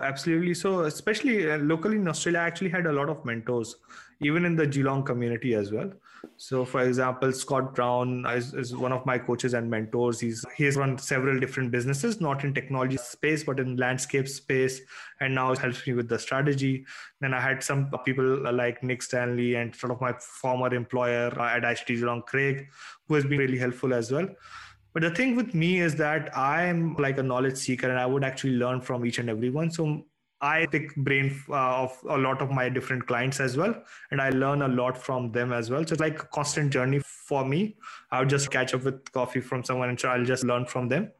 Absolutely. So, especially uh, locally in Australia, I actually had a lot of mentors, even in the Geelong community as well. So, for example, Scott Brown is, is, one of my coaches and mentors. He's he's run several different businesses, not in technology space, but in landscape space, and now helps me with the strategy. Then I had some people like Nick Stanley and sort of my former employer at ICT Geelong, Craig, who has been really helpful as well. But the thing with me is that I'm like a knowledge seeker and I would actually learn from each and every one. So I pick brain uh, of a lot of my different clients as well. And I learn a lot from them as well. So it's like a constant journey for me. I would just catch up with coffee from someone and I'll just learn from them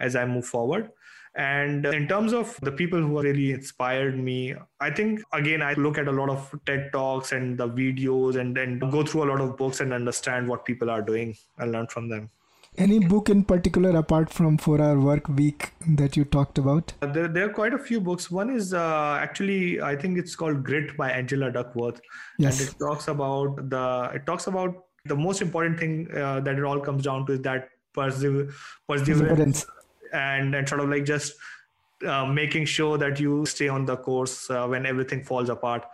as I move forward. And in terms of the people who really inspired me, I think again, I look at a lot of TED Talks and the videos and then go through a lot of books and understand what people are doing and learn from them. Any book in particular apart from Four Hour Work Week that you talked about? Uh, there, there are quite a few books. One is uh, actually, I think it's called Grit by Angela Duckworth. Yes. And it talks about the, it talks about the most important thing uh, that it all comes down to is that perseverance, perseverance and, and sort of like just uh, making sure that you stay on the course uh, when everything falls apart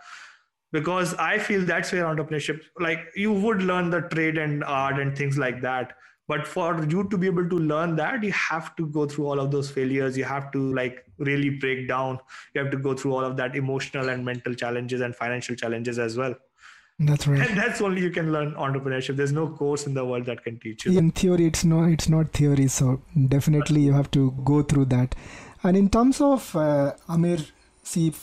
because i feel that's where entrepreneurship like you would learn the trade and art and things like that but for you to be able to learn that you have to go through all of those failures. You have to like really break down. You have to go through all of that emotional and mental challenges and financial challenges as well. That's right. And that's only you can learn entrepreneurship. There's no course in the world that can teach you. In theory it's not it's not theory so definitely you have to go through that. And in terms of uh, amir see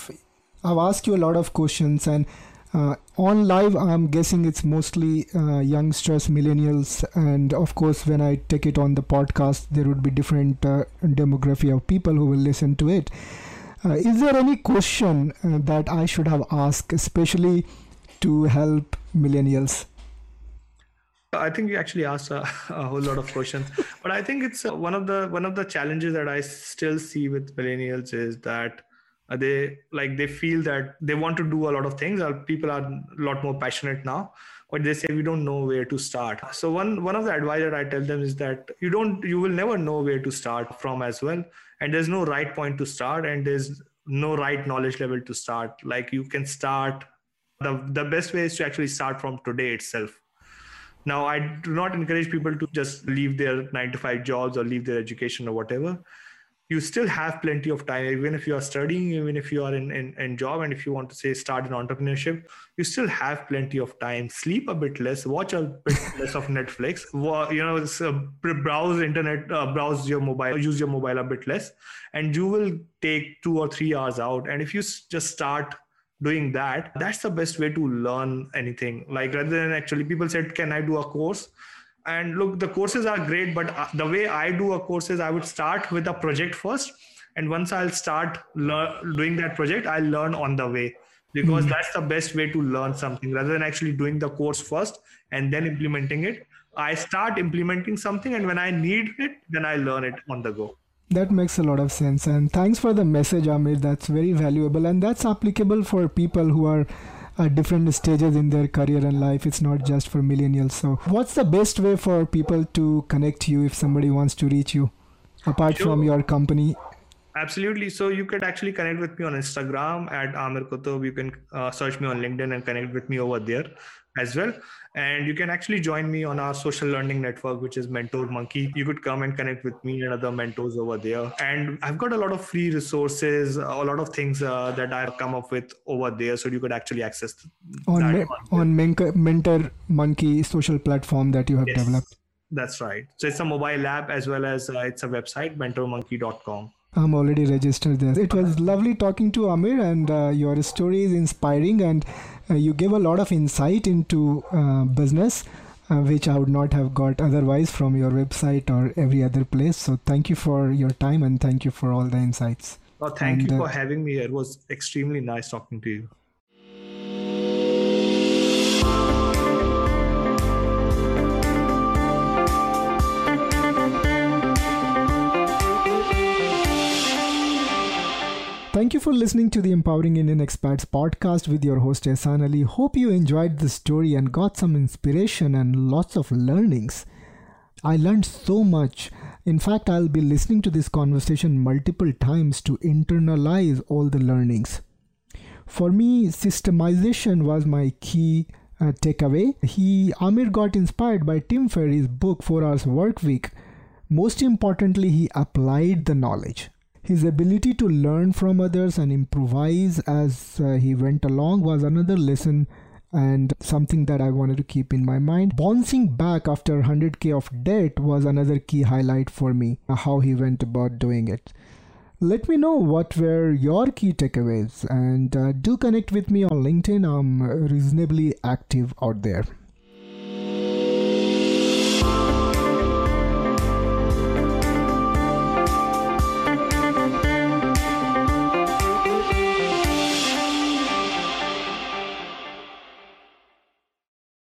i've asked you a lot of questions and uh, on live, I'm guessing it's mostly uh, youngsters, millennials, and of course, when I take it on the podcast, there would be different uh, demography of people who will listen to it. Uh, is there any question uh, that I should have asked, especially to help millennials? I think you actually asked a, *laughs* a, whole lot of questions, but I think it's uh, one of the one of the challenges that I still see with millennials is that Uh, they like they feel that they want to do a lot of things. Uh, people are a lot more passionate now but they say we don't know where to start. So one one of the advice that i tell them is that you don't you will never know where to start from as well. And there's no right point to start and there's no right knowledge level to start. Like you can start the the best way is to actually start from today itself. Now i do not encourage people to just leave their 9 to 5 jobs or leave their education or whatever you still have plenty of time. Even if you are studying even if you are in, in, in job and if you want to say start an entrepreneurship you still have plenty of time. Sleep a bit less watch a bit *laughs* less of netflix you know uh, browse internet uh, browse your mobile use your mobile a bit less and you will take two or three hours out. And if you just start doing that that's the best way to learn anything. Like rather than actually people said can i do a course and look the courses are great but uh, the way i do a course is i would start with a project first. And once i'll start doing that project i'll learn on the way. Because mm-hmm. that's the best way to learn something rather than actually doing the course first and then implementing it. I start implementing something and when i need it then i learn it on the go. That makes a lot of sense. And thanks for the message amir. That's very valuable and that's applicable for people who are at different stages in their career and life. It's not just for millennials. So, what's the best way for people to connect you if somebody wants to reach you, apart sure. from your company? Absolutely. So you could actually connect with me on Instagram at Amir Qutub. You can uh, search me on LinkedIn and connect with me over there as well. And you can actually join me on our social learning network, which is Mentor Monkey. You could come and connect with me and other mentors over there. And I've got a lot of free resources, a lot of things uh, that I've come up with over there. So you could actually access on, me- on Mentor Monkey social platform that you have yes, developed. That's right. So it's a mobile app as well as uh, it's a website, mentormonkey.com. I'm already registered there. It was lovely talking to Amir, and uh, your story is inspiring, and you give a lot of insight into uh, business, uh, which I would not have got otherwise from your website or every other place. So, thank you for your time and thank you for all the insights. Well, thank and, you for uh, having me here. It was extremely nice talking to you. Thank you for listening to the Empowering Indian Expats podcast with your host Ehsan Ali. Hope you enjoyed the story and got some inspiration and lots of learnings. I learned so much In fact, I'll be listening to this conversation multiple times to internalize all the learnings. For me, systemization was my key uh, takeaway. He Amir got inspired by Tim Ferriss' book 4 Hours Work Week. Most importantly, he applied the knowledge. His ability to learn from others and improvise as uh, he went along was another lesson and something that I wanted to keep in my mind. Bouncing back after 100k of debt was another key highlight for me, how he went about doing it. Let me know what were your key takeaways and uh, do connect with me on LinkedIn. I'm reasonably active out there.